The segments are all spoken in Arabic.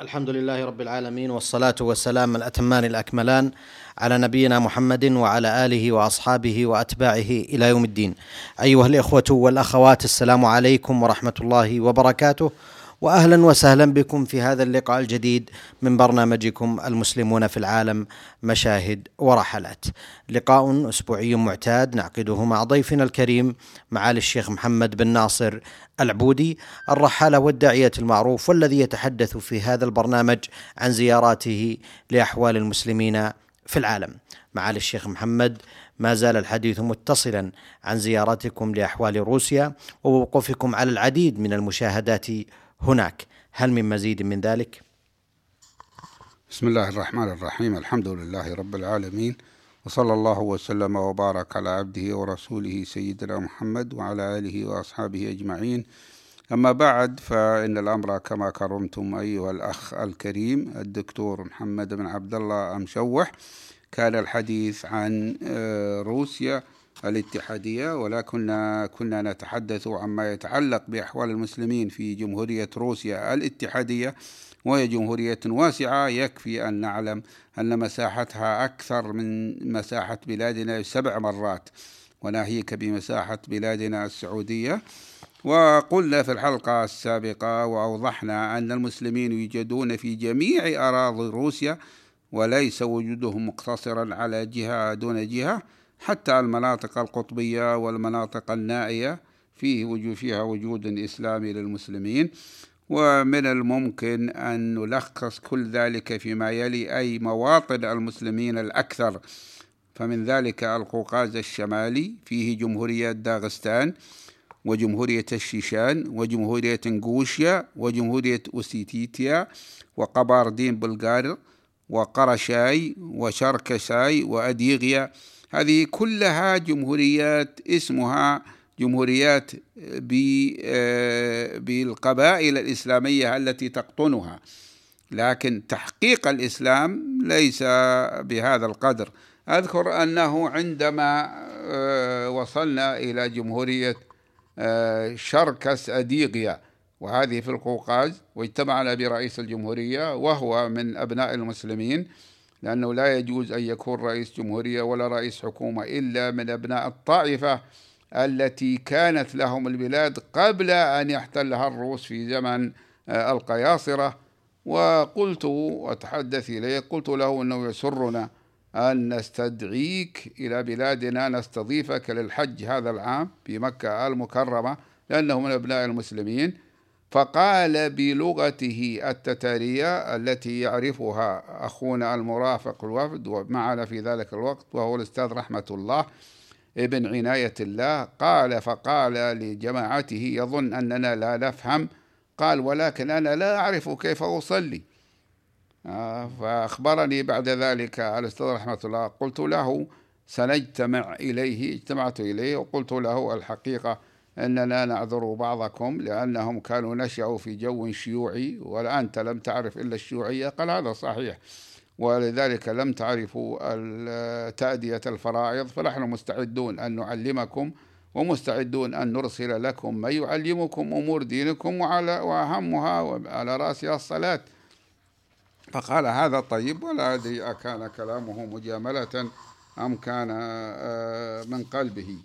الحمد لله رب العالمين والصلاة والسلام الأتمان الأكملان على نبينا محمد وعلى آله وأصحابه وأتباعه إلى يوم الدين. أيها الإخوة والأخوات السلام عليكم ورحمة الله وبركاته. واهلا وسهلا بكم في هذا اللقاء الجديد من برنامجكم المسلمون في العالم مشاهد ورحلات. لقاء أسبوعي معتاد نعقده مع ضيفنا الكريم معالي الشيخ محمد بن ناصر العبودي الرحالة والداعيه المعروف والذي يتحدث في هذا البرنامج عن زياراته لأحوال المسلمين في العالم. معالي الشيخ محمد ما زال الحديث متصلا عن زيارتكم لأحوال روسيا ووقوفكم على العديد من المشاهدات هناك. هل من مزيد من ذلك؟ بسم الله الرحمن الرحيم. الحمد لله رب العالمين وصلى الله وسلم وبارك على عبده ورسوله سيدنا محمد وعلى آله وأصحابه أجمعين. أما بعد فإن الأمر كما كرمتم أيها الأخ الكريم الدكتور محمد بن عبد الله أمشوح. كان الحديث عن آه، روسيا الاتحادية ولكن كنا نتحدث عما يتعلق بأحوال المسلمين في جمهورية روسيا الاتحادية وهي جمهورية واسعة. يكفي أن نعلم أن مساحتها أكثر من مساحة بلادنا سبع مرات. وناهيك بمساحة بلادنا السعودية. وقلنا في الحلقة السابقة وأوضحنا أن المسلمين يوجدون في جميع أراضي روسيا وليس وجودهم مقتصرا على جهة دون جهة. حتى المناطق القطبية والمناطق النائية فيه وجود فيها وجود إسلامي للمسلمين ومن الممكن أن نلخص كل ذلك فيما يلي أي مواطن المسلمين الأكثر. فمن ذلك القوقاز الشمالي فيه جمهورية داغستان وجمهورية الشيشان وجمهورية انغوشيا وجمهورية أوسيتيتيا وقباردين بلغار وقرشاي وشركشاي وأديغيا. هذه كلها جمهوريات اسمها جمهوريات آه، بالقبائل الإسلامية التي تقطنها. لكن تحقيق الإسلام ليس بهذا القدر. أذكر أنه عندما آه، وصلنا إلى جمهورية آه، شركس أديغيا وهذه في القوقاز واجتمعنا برئيس الجمهورية وهو من أبناء المسلمين لأنه لا يجوز أن يكون رئيس جمهورية ولا رئيس حكومة إلا من أبناء الطائفة التي كانت لهم البلاد قبل أن يحتلها الروس في زمن آه، القياصرة. وقلت وتحدث إليه قلت له أنه يسرنا أن نستدعيك إلى بلادنا نستضيفك للحج هذا العام في مكة المكرمة لأنه من أبناء المسلمين. فقال بلغته التتارية التي يعرفها أخونا المرافق الوفد ومعنا في ذلك الوقت وهو الأستاذ رحمة الله ابن عناية الله قال فقال لجماعته يظن أننا لا نفهم قال ولكن أنا لا أعرف كيف أصلي آه، فأخبرني بعد ذلك الأستاذ رحمة الله قلت له سنجتمع إليه اجتمعت إليه وقلت له الحقيقة أننا نعذر بعضكم لأنهم كانوا نشأوا في جو شيوعي وأنت لم تعرف إلا الشيوعية قال هذا صحيح. ولذلك لم تعرفوا تأدية الفرائض فنحن مستعدون أن نعلمكم ومستعدون أن نرسل لكم من يعلمكم أمور دينكم وعلى وأهمها على رأسها الصلاة. فقال هذا طيب ولا أدري أكان كلامه مجاملة أم كان آه، من قلبه.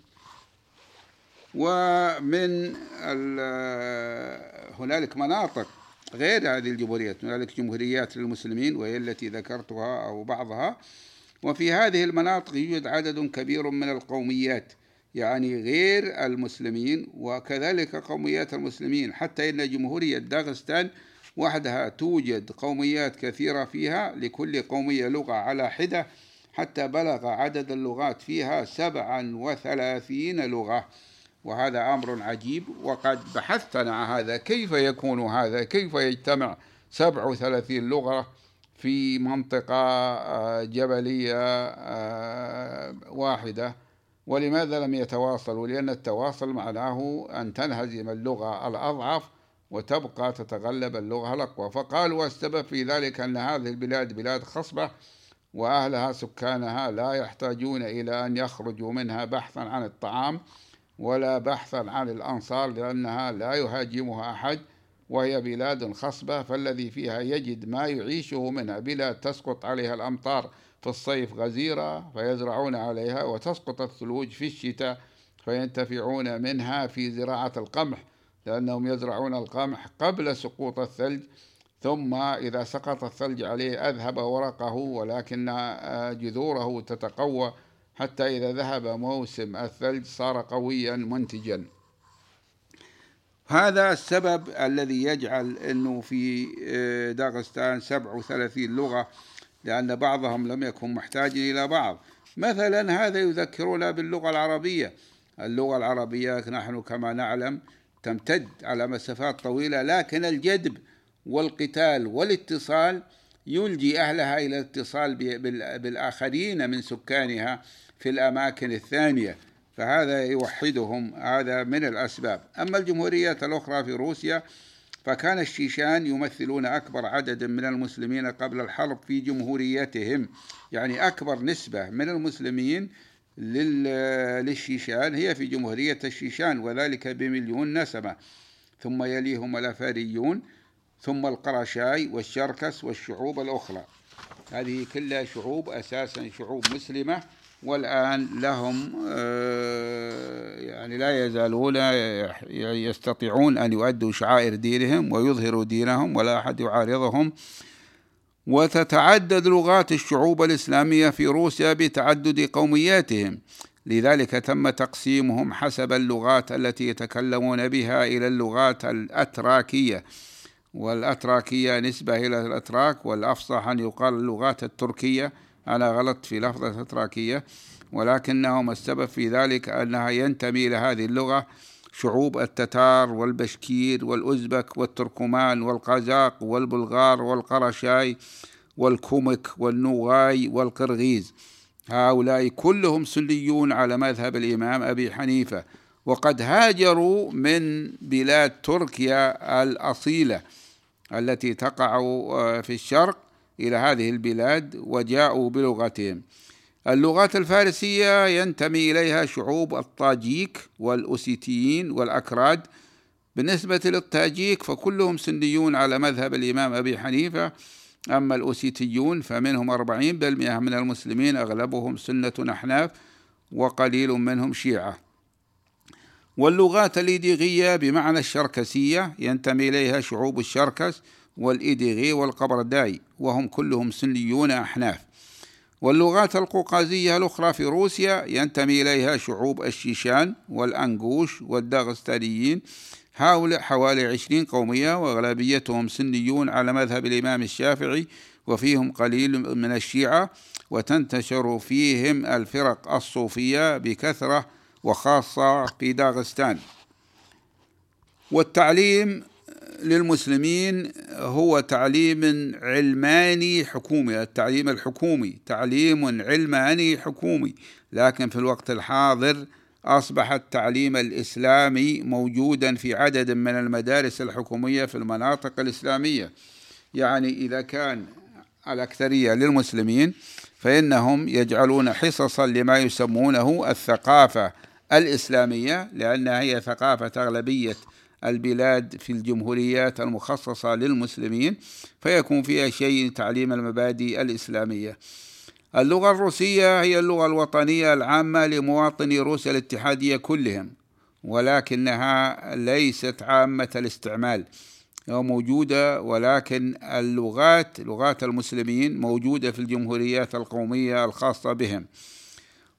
ومن هنالك مناطق غير هذه الجمهوريات. هنالك جمهوريات للمسلمين وهي التي ذكرتها أو بعضها. وفي هذه المناطق يوجد عدد كبير من القوميات يعني غير المسلمين وكذلك قوميات المسلمين. حتى إن جمهورية داغستان وحدها توجد قوميات كثيرة فيها لكل قومية لغة على حدة حتى بلغ عدد اللغات فيها سبعا وثلاثين لغة. وهذا أمر عجيب وقد بحثت عن هذا كيف يكون هذا؟ كيف يجتمع 37 لغة في منطقة آه، جبلية آه، واحدة؟ ولماذا لم يتواصلوا؟ لأن التواصل معناه أن تنهزم اللغة الأضعف وتبقى تتغلب اللغة الأقوى. فقالوا السبب في ذلك أن هذه البلاد بلاد خصبة وأهلها سكانها لا يحتاجون إلى أن يخرجوا منها بحثا عن الطعام ولا بحثا عن الأنصار لأنها لا يهاجمها أحد وهي بلاد خصبة فالذي فيها يجد ما يعيشه منها. بلاد تسقط عليها الأمطار في الصيف غزيرة فيزرعون عليها وتسقط الثلوج في الشتاء فينتفعون منها في زراعة القمح لأنهم يزرعون القمح قبل سقوط الثلج ثم إذا سقط الثلج عليه أذهب ورقه ولكن جذوره تتقوى. حتى إذا ذهب موسم الثلج صار قويا منتجا. هذا السبب الذي يجعل أنه في آه، داغستان 37 لغة لأن بعضهم لم يكن محتاج إلى بعض. مثلا هذا يذكرنا باللغة العربية. اللغة العربية نحن كما نعلم تمتد على مسافات طويلة لكن الجدب والقتال والاتصال يلجي أهلها إلى الاتصال بالآخرين من سكانها في الأماكن الثانية. فهذا يوحدهم هذا من الأسباب. أما الجمهوريات الأخرى في روسيا فكان الشيشان يمثلون أكبر عدد من المسلمين قبل الحرب في جمهوريتهم. يعني أكبر نسبة من المسلمين للشيشان هي في جمهورية الشيشان وذلك بمليون نسمة. ثم يليهم الأفاريون ثم القرشاي والشركس والشعوب الأخرى. هذه كلها شعوب أساسا شعوب مسلمة والآن لهم آه، يعني لا يزالون يستطيعون أن يؤدوا شعائر دينهم ويظهروا دينهم ولا أحد يعارضهم. وتتعدد لغات الشعوب الإسلامية في روسيا بتعدد قومياتهم. لذلك تم تقسيمهم حسب اللغات التي يتكلمون بها إلى اللغات الأتراكية. والأتراكية نسبة إلى الأتراك والأفصح أن يقال اللغات التركية أنا غلط في لفظة أتراكية ولكنهم السبب في ذلك أنها ينتمي إلى هذه اللغة شعوب التتار والبشكير والأزبك والتركمان والقازاق والبلغار والقرشاي والكومك والنوغاي والقرغيز. هؤلاء كلهم سنيون على مذهب الإمام أبي حنيفة وقد هاجروا من بلاد تركيا الأصيلة. التي تقع آه، في الشرق إلى هذه البلاد وجاءوا بلغتهم. اللغات الفارسية ينتمي إليها شعوب الطاجيك والأوسيتيين والأكراد. بالنسبة للتاجيك فكلهم سنيون على مذهب الإمام أبي حنيفة. أما الأوسيتيون فمنهم أربعين بالمئة من المسلمين أغلبهم سنة أحناف وقليل منهم شيعة. واللغات الإيديغية بمعنى الشركسية ينتمي إليها شعوب الشركس والإيديغي والقبرداي وهم كلهم سنيون أحناف. واللغات القوقازية الأخرى في روسيا ينتمي إليها شعوب الشيشان والأنغوش والداغستانيين. هؤلاء حوالي عشرين قومية وأغلبيتهم سنيون على مذهب الإمام الشافعي وفيهم قليل من الشيعة وتنتشر فيهم الفرق الصوفية بكثرة وخاصة في داغستان. والتعليم للمسلمين هو تعليم علماني حكومي. التعليم الحكومي تعليم علماني حكومي. لكن في الوقت الحاضر أصبح التعليم الإسلامي موجودا في عدد من المدارس الحكومية في المناطق الإسلامية. يعني إذا كان الأكثرية للمسلمين فإنهم يجعلون حصصا لما يسمونه الثقافة الإسلامية لأنها هي ثقافة أغلبية البلاد في الجمهوريات المخصصة للمسلمين فيكون فيها شيء تعليم المبادئ الإسلامية. اللغة الروسية هي اللغة الوطنية العامة لمواطني روسيا الاتحادية كلهم ولكنها ليست عامة الاستعمال موجودة ولكن اللغات لغات المسلمين موجودة في الجمهوريات القومية الخاصة بهم.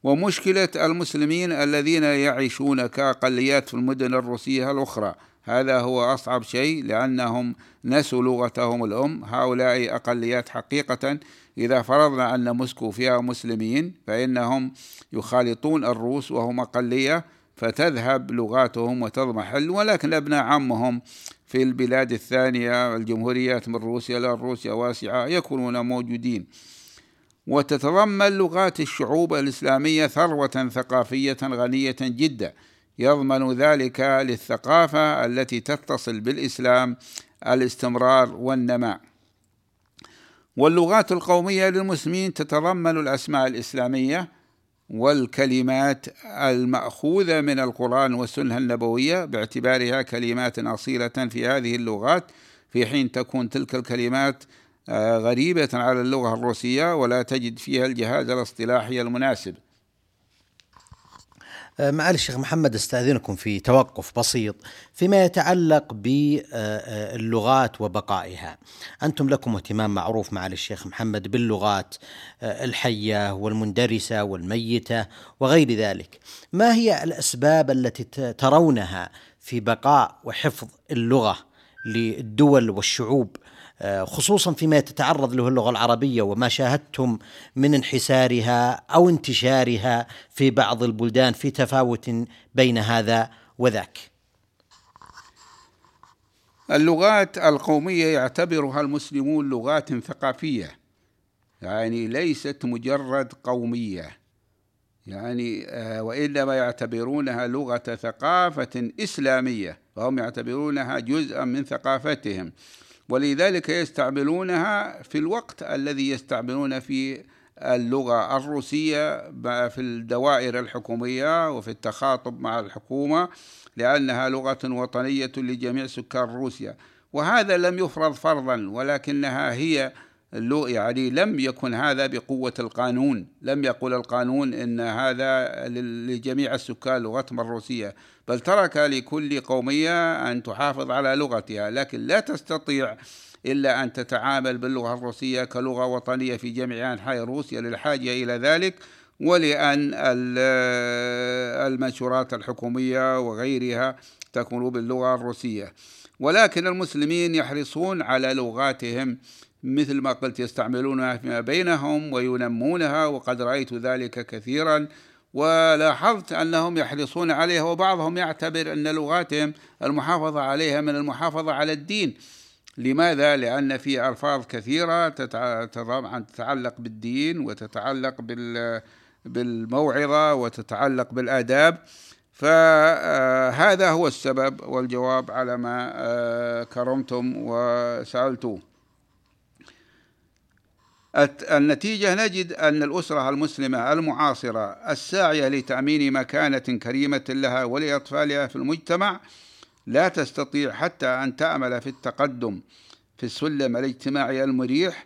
ومشكلة المسلمين الذين يعيشون كأقليات في المدن الروسية الأخرى. هذا هو أصعب شيء لأنهم نسوا لغتهم الأم. هؤلاء أقليات حقيقة. إذا فرضنا أن موسكو فيها مسلمين فإنهم يخالطون الروس وهم أقلية فتذهب لغاتهم وتضمحل. ولكن أبناء عمهم في البلاد الثانية الجمهوريات من روسيا لأن روسيا واسعة يكونون موجودين. وتتضمن لغات الشعوب الإسلامية ثروة ثقافية غنية جدا. يضمن ذلك للثقافة التي تتصل بالإسلام الاستمرار والنماء واللغات القومية للمسلمين تتضمن الأسماء الإسلامية والكلمات المأخوذة من القرآن والسنة النبوية باعتبارها كلمات أصيلة في هذه اللغات في حين تكون تلك الكلمات غريبة على اللغة الروسية ولا تجد فيها الجهاز الاصطلاحي المناسب آه، معالي الشيخ محمد أستأذنكم في توقف بسيط فيما يتعلق باللغات وبقائها. أنتم لكم اهتمام معروف معالي الشيخ محمد باللغات الحية والمندرسة والميتة وغير ذلك. ما هي الأسباب التي ترونها في بقاء وحفظ اللغة للدول والشعوب خصوصا فيما تتعرض له اللغة العربية وما شاهدتم من انحسارها أو انتشارها في بعض البلدان في تفاوت بين هذا وذاك. اللغات القومية يعتبرها المسلمون لغات ثقافية يعني ليست مجرد قومية يعني آه، وإنما يعتبرونها لغة ثقافة إسلامية فهم يعتبرونها جزءا من ثقافتهم ولذلك يستعملونها في الوقت الذي يستعملون فيه اللغة الروسية في الدوائر الحكومية وفي التخاطب مع الحكومة لأنها لغة وطنية لجميع سكان روسيا. وهذا لم يفرض فرضا ولكنها هي يعني لم يكن هذا بقوة القانون. لم يقل القانون إن هذا لجميع السكان لغتهم الروسية. بل ترك لكل قومية أن تحافظ على لغتها. لكن لا تستطيع إلا أن تتعامل باللغة الروسية كلغة وطنية في جميع أنحاء روسيا للحاجة إلى ذلك ولأن المنشورات الحكومية وغيرها تكون باللغة الروسية. ولكن المسلمين يحرصون على لغاتهم. مثل ما قلت يستعملونها فيما بينهم وينمونها وقد رأيت ذلك كثيرا ولاحظت أنهم يحرصون عليها وبعضهم يعتبر أن لغاتهم المحافظة عليها من المحافظة على الدين. لماذا؟ لأن في ألفاظ كثيرة تتعلق بالدين وتتعلق بالموعظة وتتعلق بالآداب. فهذا هو السبب والجواب على ما آه، كرمتم وسألتوه. النتيجة نجد أن الأسرة المسلمة المعاصرة الساعية لتأمين مكانة كريمة لها ولأطفالها في المجتمع لا تستطيع حتى أن تأمل في التقدم في السلم الاجتماعي المريح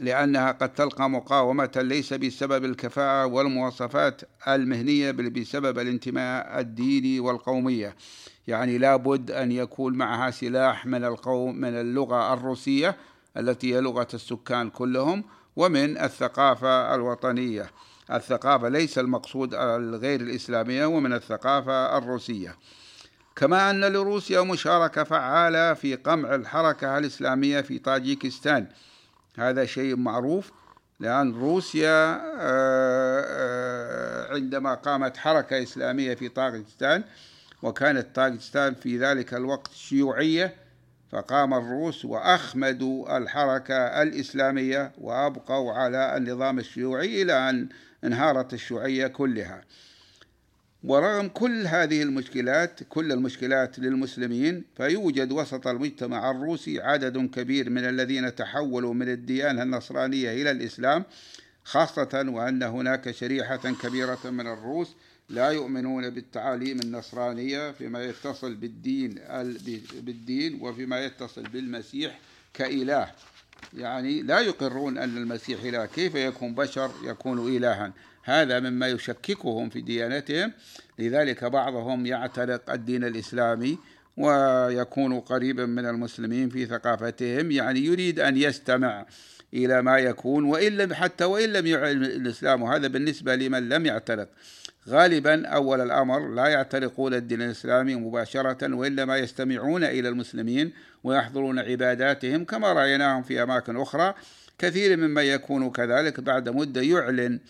لأنها قد تلقى مقاومة ليس بسبب الكفاءة والمواصفات المهنية بل بسبب الانتماء الديني والقومية. يعني لابد أن يكون معها سلاح من القوم من اللغة الروسية التي هي لغة السكان كلهم ومن الثقافة الوطنية. الثقافة ليس المقصود الغير الإسلامية ومن الثقافة الروسية. كما أن لروسيا مشاركة فعالة في قمع الحركة الإسلامية في طاجيكستان. هذا شيء معروف لأن روسيا آه، آه، عندما قامت حركة إسلامية في طاجيكستان وكانت طاجيكستان في ذلك الوقت شيوعية فقام الروس وأخمدوا الحركة الإسلامية وأبقوا على النظام الشيوعي إلى أن انهارت الشيوعية كلها. ورغم كل هذه المشكلات كل المشكلات للمسلمين فيوجد وسط المجتمع الروسي عدد كبير من الذين تحولوا من الديانة النصرانية إلى الإسلام خاصة وأن هناك شريحة كبيرة من الروس لا يؤمنون بالتعاليم النصرانية فيما يتصل بالدين بالدين وفيما يتصل بالمسيح كإله. يعني لا يقرون أن المسيح إله. كيف يكون بشر يكون إلها؟ هذا مما يشككهم في ديانتهم. لذلك بعضهم يعتنق الدين الإسلامي ويكون قريبا من المسلمين في ثقافتهم. يعني يريد أن يستمع إلى ما يكون وإن لم حتى وإن لم يعلم الإسلام. وهذا بالنسبة لمن لم يعتنق غالبا أول الأمر لا يعتنقون الدين الإسلامي مباشرة وإنما يستمعون إلى المسلمين ويحضرون عباداتهم كما رأيناهم في أماكن أخرى. كثير ممن يكون كذلك بعد مدة يعلن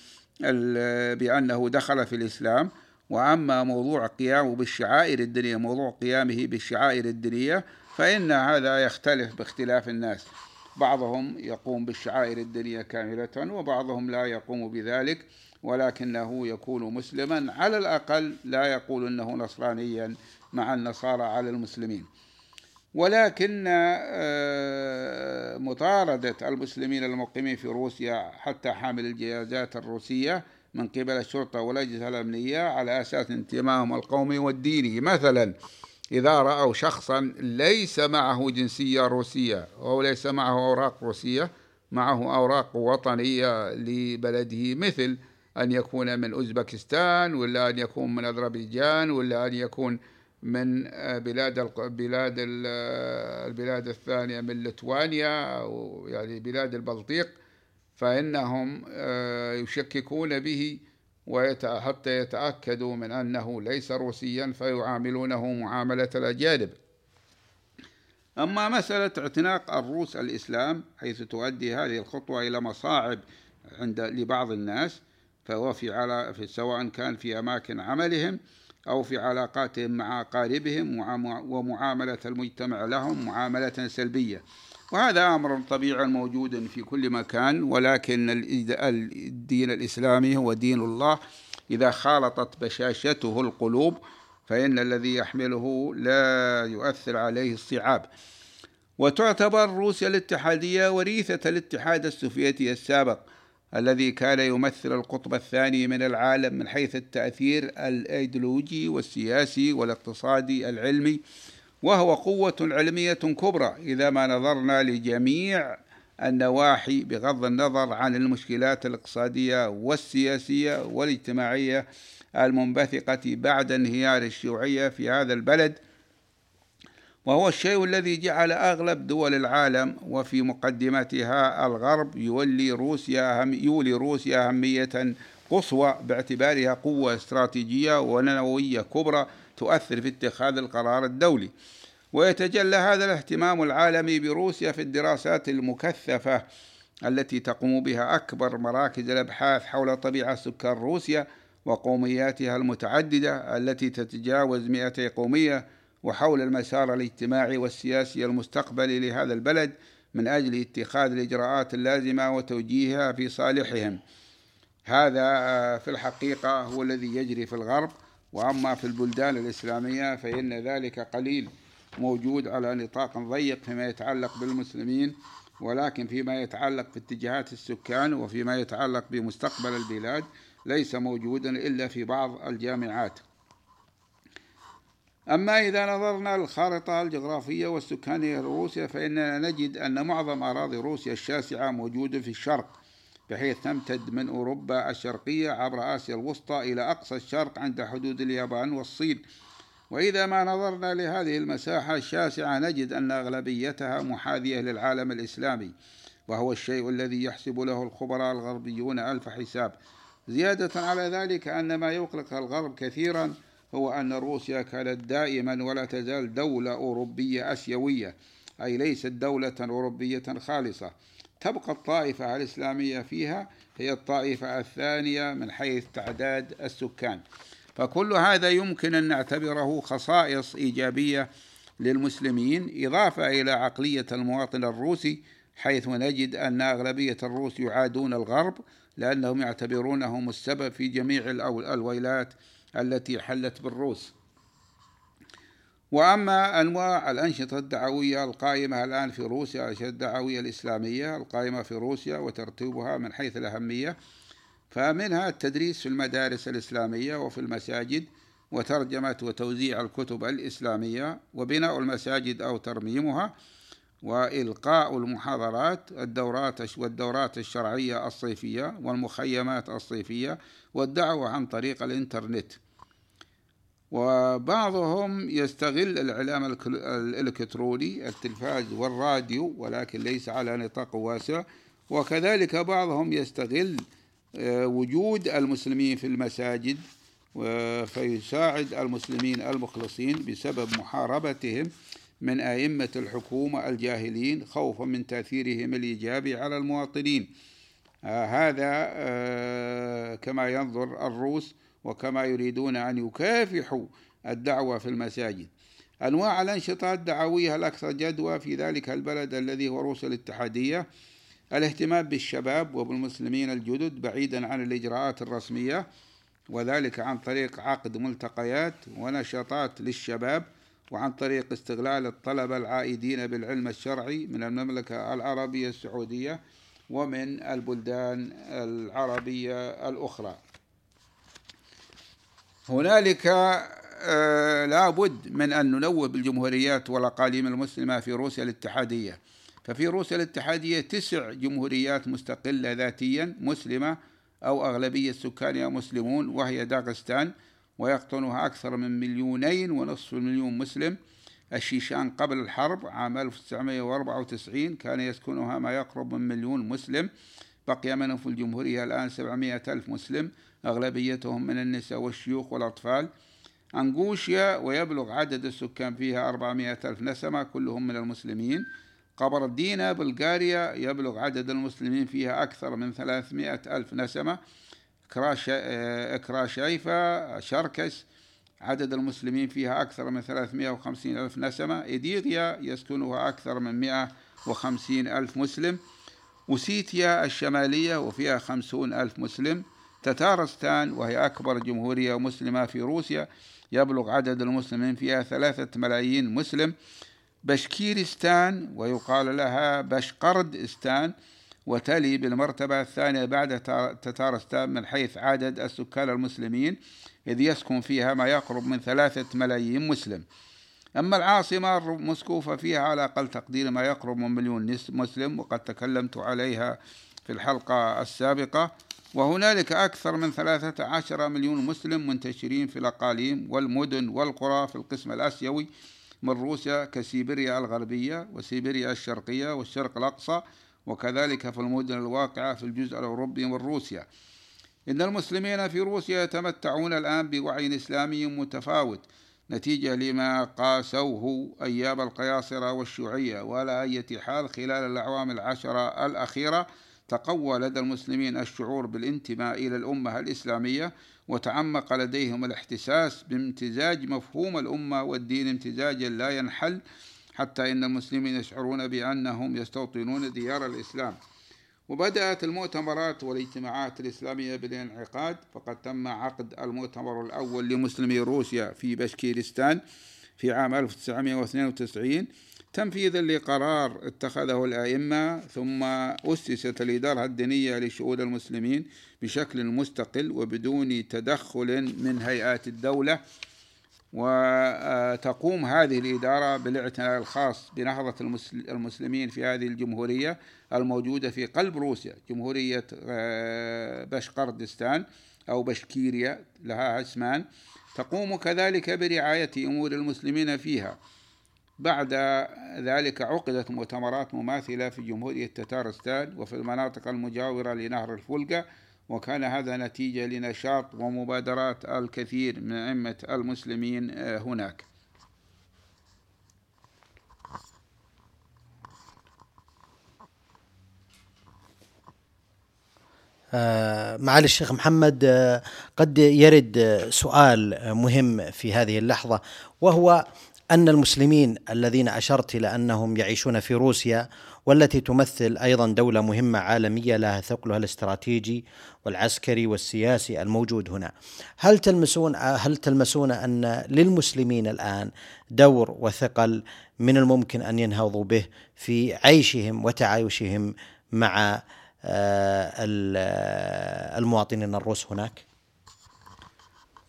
بأنه دخل في الإسلام. وأما موضوع قيامه بالشعائر الدينية موضوع قيامه بالشعائر الدينية فإن هذا يختلف باختلاف الناس. بعضهم يقوم بالشعائر الدينية كاملة وبعضهم لا يقوم بذلك. ولكنه يكون مسلما على الأقل لا يقول أنه نصرانيا مع النصارى على المسلمين. ولكن آه، مطاردة المسلمين المقيمين في روسيا حتى حامل الجهازات الروسية من قبل الشرطة والأجهزة الأمنية على أساس انتمائهم القومي والديني مثلا إذا رأوا شخصا ليس معه جنسية روسية أو ليس معه أوراق روسية معه أوراق وطنية لبلده مثل أن يكون من أوزبكستان ولا أن يكون من أذربيجان ولا أن يكون من بلاد بلاد البلاد الثانية من لتوانيا أو يعني بلاد البلطيق فإنهم آه، يشككون به حتى يتأكدوا من أنه ليس روسيا فيعاملونه معاملة الأجانب. أما مسألة اعتناق الروس الإسلام حيث تؤدي هذه الخطوة إلى مصاعب عند لبعض الناس فهو في على في سواء كان في أماكن عملهم أو في علاقاتهم مع أقاربهم ومعاملة المجتمع لهم معاملة سلبية. وهذا أمر طبيعي موجود في كل مكان ولكن الدين الإسلامي هو دين الله. إذا خالطت بشاشته القلوب فإن الذي يحمله لا يؤثر عليه الصعاب. وتعتبر روسيا الاتحادية وريثة الاتحاد السوفيتي السابق. الذي كان يمثل القطب الثاني من العالم من حيث التأثير الأيديولوجي والسياسي والاقتصادي العلمي وهو قوة علمية كبرى إذا ما نظرنا لجميع النواحي بغض النظر عن المشكلات الاقتصادية والسياسية والاجتماعية المنبثقة بعد انهيار الشيوعية في هذا البلد. وهو الشيء الذي جعل أغلب دول العالم وفي مقدمتها الغرب يولي روسيا أهم يولي روسيا أهمية قصوى باعتبارها قوة استراتيجية ونووية كبرى تؤثر في اتخاذ القرار الدولي. ويتجلى هذا الاهتمام العالمي بروسيا في الدراسات المكثفة التي تقوم بها أكبر مراكز الأبحاث حول طبيعة سكان روسيا وقومياتها المتعددة التي تتجاوز 200 قومية وحول المسار الاجتماعي والسياسي المستقبلي لهذا البلد من أجل اتخاذ الإجراءات اللازمة وتوجيهها في صالحهم. هذا في الحقيقة هو الذي يجري في الغرب. وأما في البلدان الإسلامية فإن ذلك قليل موجود على نطاق ضيق فيما يتعلق بالمسلمين ولكن فيما يتعلق في اتجاهات السكان وفيما يتعلق بمستقبل البلاد ليس موجودا إلا في بعض الجامعات. أما إذا نظرنا للخارطة الجغرافية والسكانية لروسيا فإننا نجد أن معظم أراضي روسيا الشاسعة موجودة في الشرق بحيث تمتد من أوروبا الشرقية عبر آسيا الوسطى إلى أقصى الشرق عند حدود اليابان والصين. وإذا ما نظرنا لهذه المساحة الشاسعة نجد أن أغلبيتها محاذية للعالم الإسلامي وهو الشيء الذي يحسب له الخبراء الغربيون ألف حساب. زيادة على ذلك أن ما يقلق الغرب كثيرا هو أن روسيا كانت دائما ولا تزال دولة أوروبية أسيوية أي ليست دولة أوروبية خالصة. تبقى الطائفة الإسلامية فيها هي الطائفة الثانية من حيث تعداد السكان. فكل هذا يمكن أن نعتبره خصائص إيجابية للمسلمين إضافة إلى عقلية المواطن الروسي حيث نجد أن أغلبية الروس يعادون الغرب لأنهم يعتبرونهم السبب في جميع الويلات التي حلت بالروس. وأما أنواع الأنشطة الدعوية القائمة الآن في روسيا الأنشطة الدعوية الإسلامية القائمة في روسيا وترتيبها من حيث الأهمية فمنها التدريس في المدارس الإسلامية وفي المساجد وترجمة وتوزيع الكتب الإسلامية وبناء المساجد أو ترميمها. وإلقاء المحاضرات الدورات والدورات الشرعية الصيفية والمخيمات الصيفية والدعوة عن طريق الإنترنت. وبعضهم يستغل الإعلام الإلكتروني التلفاز والراديو ولكن ليس على نطاق واسع. وكذلك بعضهم يستغل آه، وجود المسلمين في المساجد فيساعد المسلمين المخلصين بسبب محاربتهم من أئمة الحكومة الجاهلين خوفا من تأثيرهم الإيجابي على المواطنين. آه هذا آه كما ينظر الروس وكما يريدون أن يكافحوا الدعوة في المساجد. أنواع الأنشطة الدعوية الأكثر جدوى في ذلك البلد الذي هو روسيا الاتحادية الاهتمام بالشباب وبالمسلمين الجدد بعيدا عن الإجراءات الرسمية وذلك عن طريق عقد ملتقيات ونشاطات للشباب وعن طريق استغلال الطلبة العائدين بالعلم الشرعي من المملكة العربية السعودية ومن البلدان العربية الأخرى. هنالك آه لابد من أن ننوه بالجمهوريات والأقاليم المسلمة في روسيا الاتحادية. ففي روسيا الاتحادية تسع جمهوريات مستقلة ذاتيا مسلمة أو أغلبية سكانها مسلمون وهي داغستان ويقطنها أكثر من مليونين ونصف المليون مسلم. الشيشان قبل الحرب عام 1994 كان يسكنها ما يقرب من مليون مسلم. بقي منهم في الجمهورية الآن 700 ألف مسلم أغلبيتهم من النساء والشيوخ والأطفال. أنغوشيا ويبلغ عدد السكان فيها 400 ألف نسمة كلهم من المسلمين. قبردينا بلغاريا يبلغ عدد المسلمين فيها أكثر من 300 ألف نسمة. كراشيفا شركس عدد المسلمين فيها أكثر من 350 ألف نسمة. إيديغيا يسكنها أكثر من 150 ألف مسلم. وسيتيا الشمالية وفيها 50 ألف مسلم. تتارستان وهي أكبر جمهورية مسلمة في روسيا. يبلغ عدد المسلمين فيها ثلاثة ملايين مسلم. بشكيرستان ويقال لها بشقردستان. وتلي بالمرتبة الثانية بعد تتارستان من حيث عدد السكان المسلمين إذ يسكن فيها ما يقرب من ثلاثة ملايين مسلم. أما العاصمة موسكو ففيها على أقل تقدير ما يقرب من مليون مسلم وقد تكلمت عليها في الحلقة السابقة. وهنالك أكثر من ثلاثة عشر مليون مسلم منتشرين في الأقاليم والمدن والقرى في القسم الآسيوي من روسيا كسيبيريا الغربية وسيبيريا الشرقية والشرق الأقصى. وكذلك في المدن الواقعة في الجزء الأوروبي من روسيا. إن المسلمين في روسيا يتمتعون الآن بوعي إسلامي متفاوت نتيجة لما قاسوه أيام القياصرة والشيوعية وعلى أي حال خلال الأعوام العشرة الأخيرة تقوى لدى المسلمين الشعور بالانتماء إلى الأمة الإسلامية وتعمق لديهم الاحتساس بامتزاج مفهوم الأمة والدين امتزاجا لا ينحل حتى إن المسلمين يشعرون بأنهم يستوطنون ديار الإسلام. وبدأت المؤتمرات والاجتماعات الإسلامية بالانعقاد فقد تم عقد المؤتمر الأول لمسلمي روسيا في بشكيرستان في عام 1992 تنفيذا لقرار اتخذه الأئمة ثم أسست الإدارة الدينية لشؤون المسلمين بشكل مستقل وبدون تدخل من هيئات الدولة وتقوم هذه الإدارة بالاعتناء الخاص بنهضة المسلمين في هذه الجمهورية الموجودة في قلب روسيا جمهورية آه، بشقردستان أو بشكيريا لها اسمان تقوم كذلك برعاية أمور المسلمين فيها. بعد ذلك عقدت مؤتمرات مماثلة في جمهورية تتارستان وفي المناطق المجاورة لنهر الفولجا وكان هذا نتيجة لنشاط ومبادرات الكثير من أئمة المسلمين آه، هناك. آه، معالي الشيخ محمد آه، قد يرد سؤال مهم في هذه اللحظة وهو أن المسلمين الذين أشرت إلى أنهم يعيشون في روسيا والتي تمثل أيضا دولة مهمة عالمية لها ثقلها الاستراتيجي والعسكري والسياسي الموجود هنا. هل تلمسون هل تلمسون أن للمسلمين الآن دور وثقل من الممكن أن ينهضوا به في عيشهم وتعايشهم مع آه، المواطنين الروس هناك؟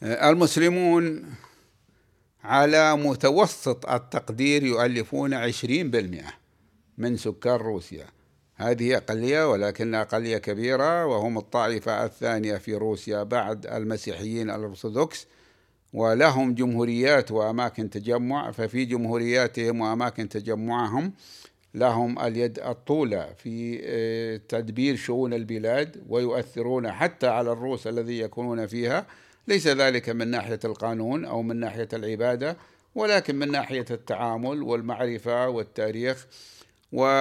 المسلمون على متوسط التقدير يؤلفون عشرين بالمئة من سكان روسيا. هذه أقلية ولكن أقلية كبيرة وهم الطائفة الثانية في روسيا بعد المسيحيين الأرثوذكس ولهم جمهوريات وأماكن تجمع. ففي جمهورياتهم وأماكن تجمعهم لهم اليد الطولة في آه، تدبير شؤون البلاد ويؤثرون حتى على الروس الذي يكونون فيها. ليس ذلك من ناحية القانون أو من ناحية العبادة ولكن من ناحية التعامل والمعرفة والتاريخ. وأما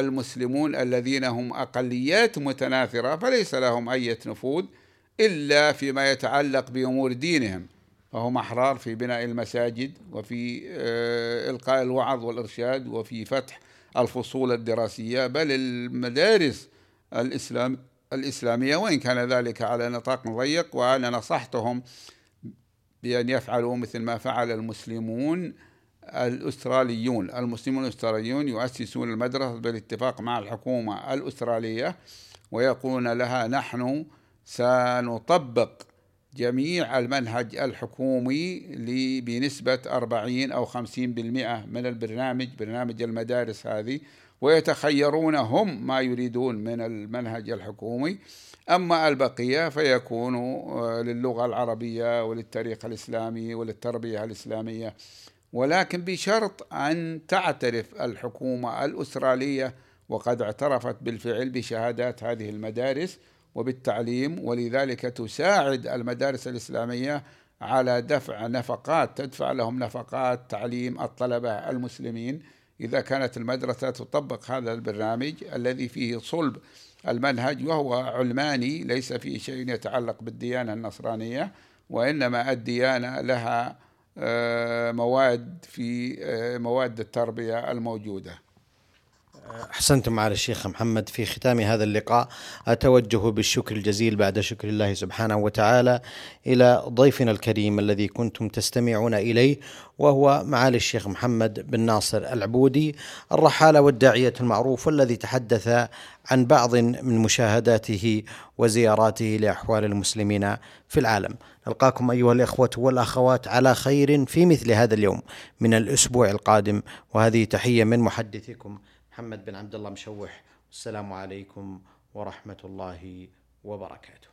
المسلمون الذين هم أقليات متناثرة فليس لهم أي نفوذ إلا فيما يتعلق بأمور دينهم. فهم أحرار في بناء المساجد وفي آه، إلقاء الوعظ والإرشاد وفي فتح الفصول الدراسية بل المدارس الإسلام الإسلامية وإن كان ذلك على نطاق ضيق وأنا نصحتهم بأن يفعلوا مثل ما فعل المسلمون الأستراليون. المسلمون الأستراليون يؤسسون المدرسة بالاتفاق مع الحكومة الأسترالية ويقولون لها نحن سنطبق جميع المنهج الحكومي بنسبة 40 أو 50% من البرنامج برنامج المدارس هذه. ويتخيرون هم ما يريدون من المنهج الحكومي. أما البقية فيكون آه، للغة العربية وللتاريخ الإسلامي وللتربية الإسلامية. ولكن بشرط أن تعترف الحكومة الأسترالية وقد اعترفت بالفعل بشهادات هذه المدارس وبالتعليم ولذلك تساعد المدارس الإسلامية على دفع نفقات تدفع لهم نفقات تعليم الطلبة المسلمين. إذا كانت المدرسة تطبق هذا البرنامج الذي فيه صلب المنهج وهو علماني ليس فيه شيء يتعلق بالديانة النصرانية وإنما الديانة لها آه، مواد في آه، مواد التربية الموجودة. أحسنتم على الشيخ محمد في ختام هذا اللقاء أتوجه بالشكر الجزيل بعد شكر الله سبحانه وتعالى إلى ضيفنا الكريم الذي كنتم تستمعون إليه وهو معالي الشيخ محمد بن ناصر العبودي الرحالة والداعية المعروف والذي تحدث عن بعض من مشاهداته وزياراته لأحوال المسلمين في العالم. نلقاكم أيها الإخوة والأخوات على خير في مثل هذا اليوم من الأسبوع القادم وهذه تحية من محدثكم محمد بن عبد الله مشوح. والسلام عليكم ورحمة الله وبركاته.